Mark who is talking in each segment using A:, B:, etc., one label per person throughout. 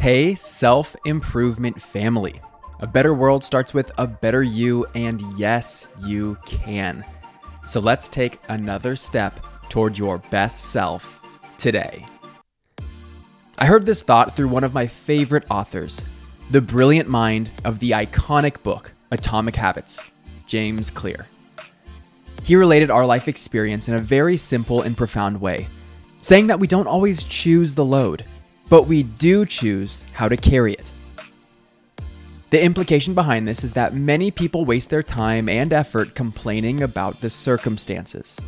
A: Hey, self improvement family. A better world starts with a better you, and yes, you can. So let's take another step toward your best self today. I heard this thought through one of my favorite authors, the brilliant mind of the iconic book Atomic Habits, James Clear. He related our life experience in a very simple and profound way, saying that we don't always choose the load but we do choose how to carry it. The implication behind this is that many people waste their time and effort complaining about the circumstances.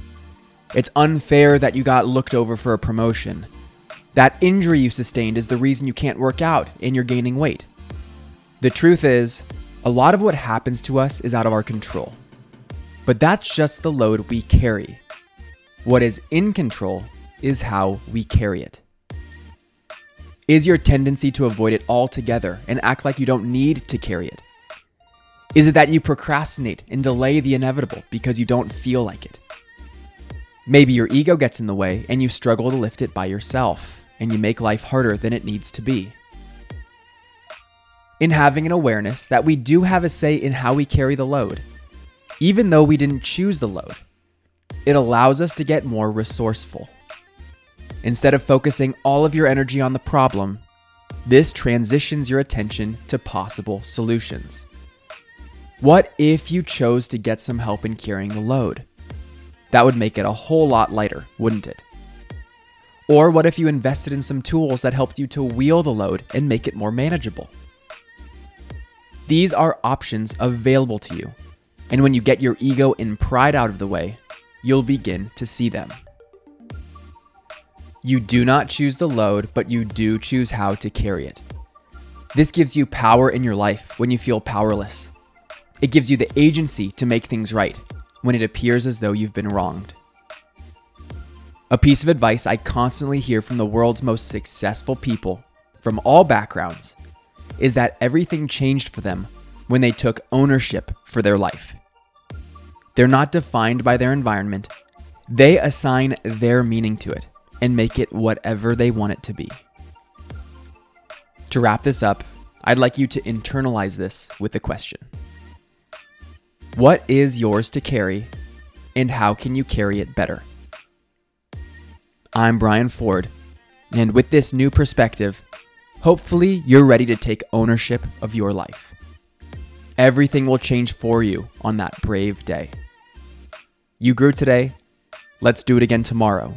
A: It's unfair that you got looked over for a promotion. That injury you sustained is the reason you can't work out and you're gaining weight. The truth is, a lot of what happens to us is out of our control. But that's just the load we carry. What is in control is how we carry it. Is your tendency to avoid it altogether and act like you don't need to carry it? Is it that you procrastinate and delay the inevitable because you don't feel like it? Maybe your ego gets in the way and you struggle to lift it by yourself and you make life harder than it needs to be. In having an awareness that we do have a say in how we carry the load, even though we didn't choose the load, it allows us to get more resourceful. Instead of focusing all of your energy on the problem, this transitions your attention to possible solutions. What if you chose to get some help in carrying the load? That would make it a whole lot lighter, wouldn't it? Or what if you invested in some tools that helped you to wheel the load and make it more manageable? These are options available to you, and when you get your ego and pride out of the way, you'll begin to see them. You do not choose the load, but you do choose how to carry it. This gives you power in your life when you feel powerless. It gives you the agency to make things right when it appears as though you've been wronged. A piece of advice I constantly hear from the world's most successful people from all backgrounds is that everything changed for them when they took ownership for their life. They're not defined by their environment, they assign their meaning to it and make it whatever they want it to be. To wrap this up, I'd like you to internalize this with a question What is yours to carry, and how can you carry it better? I'm Brian Ford, and with this new perspective, hopefully you're ready to take ownership of your life. Everything will change for you on that brave day. You grew today. Let's do it again tomorrow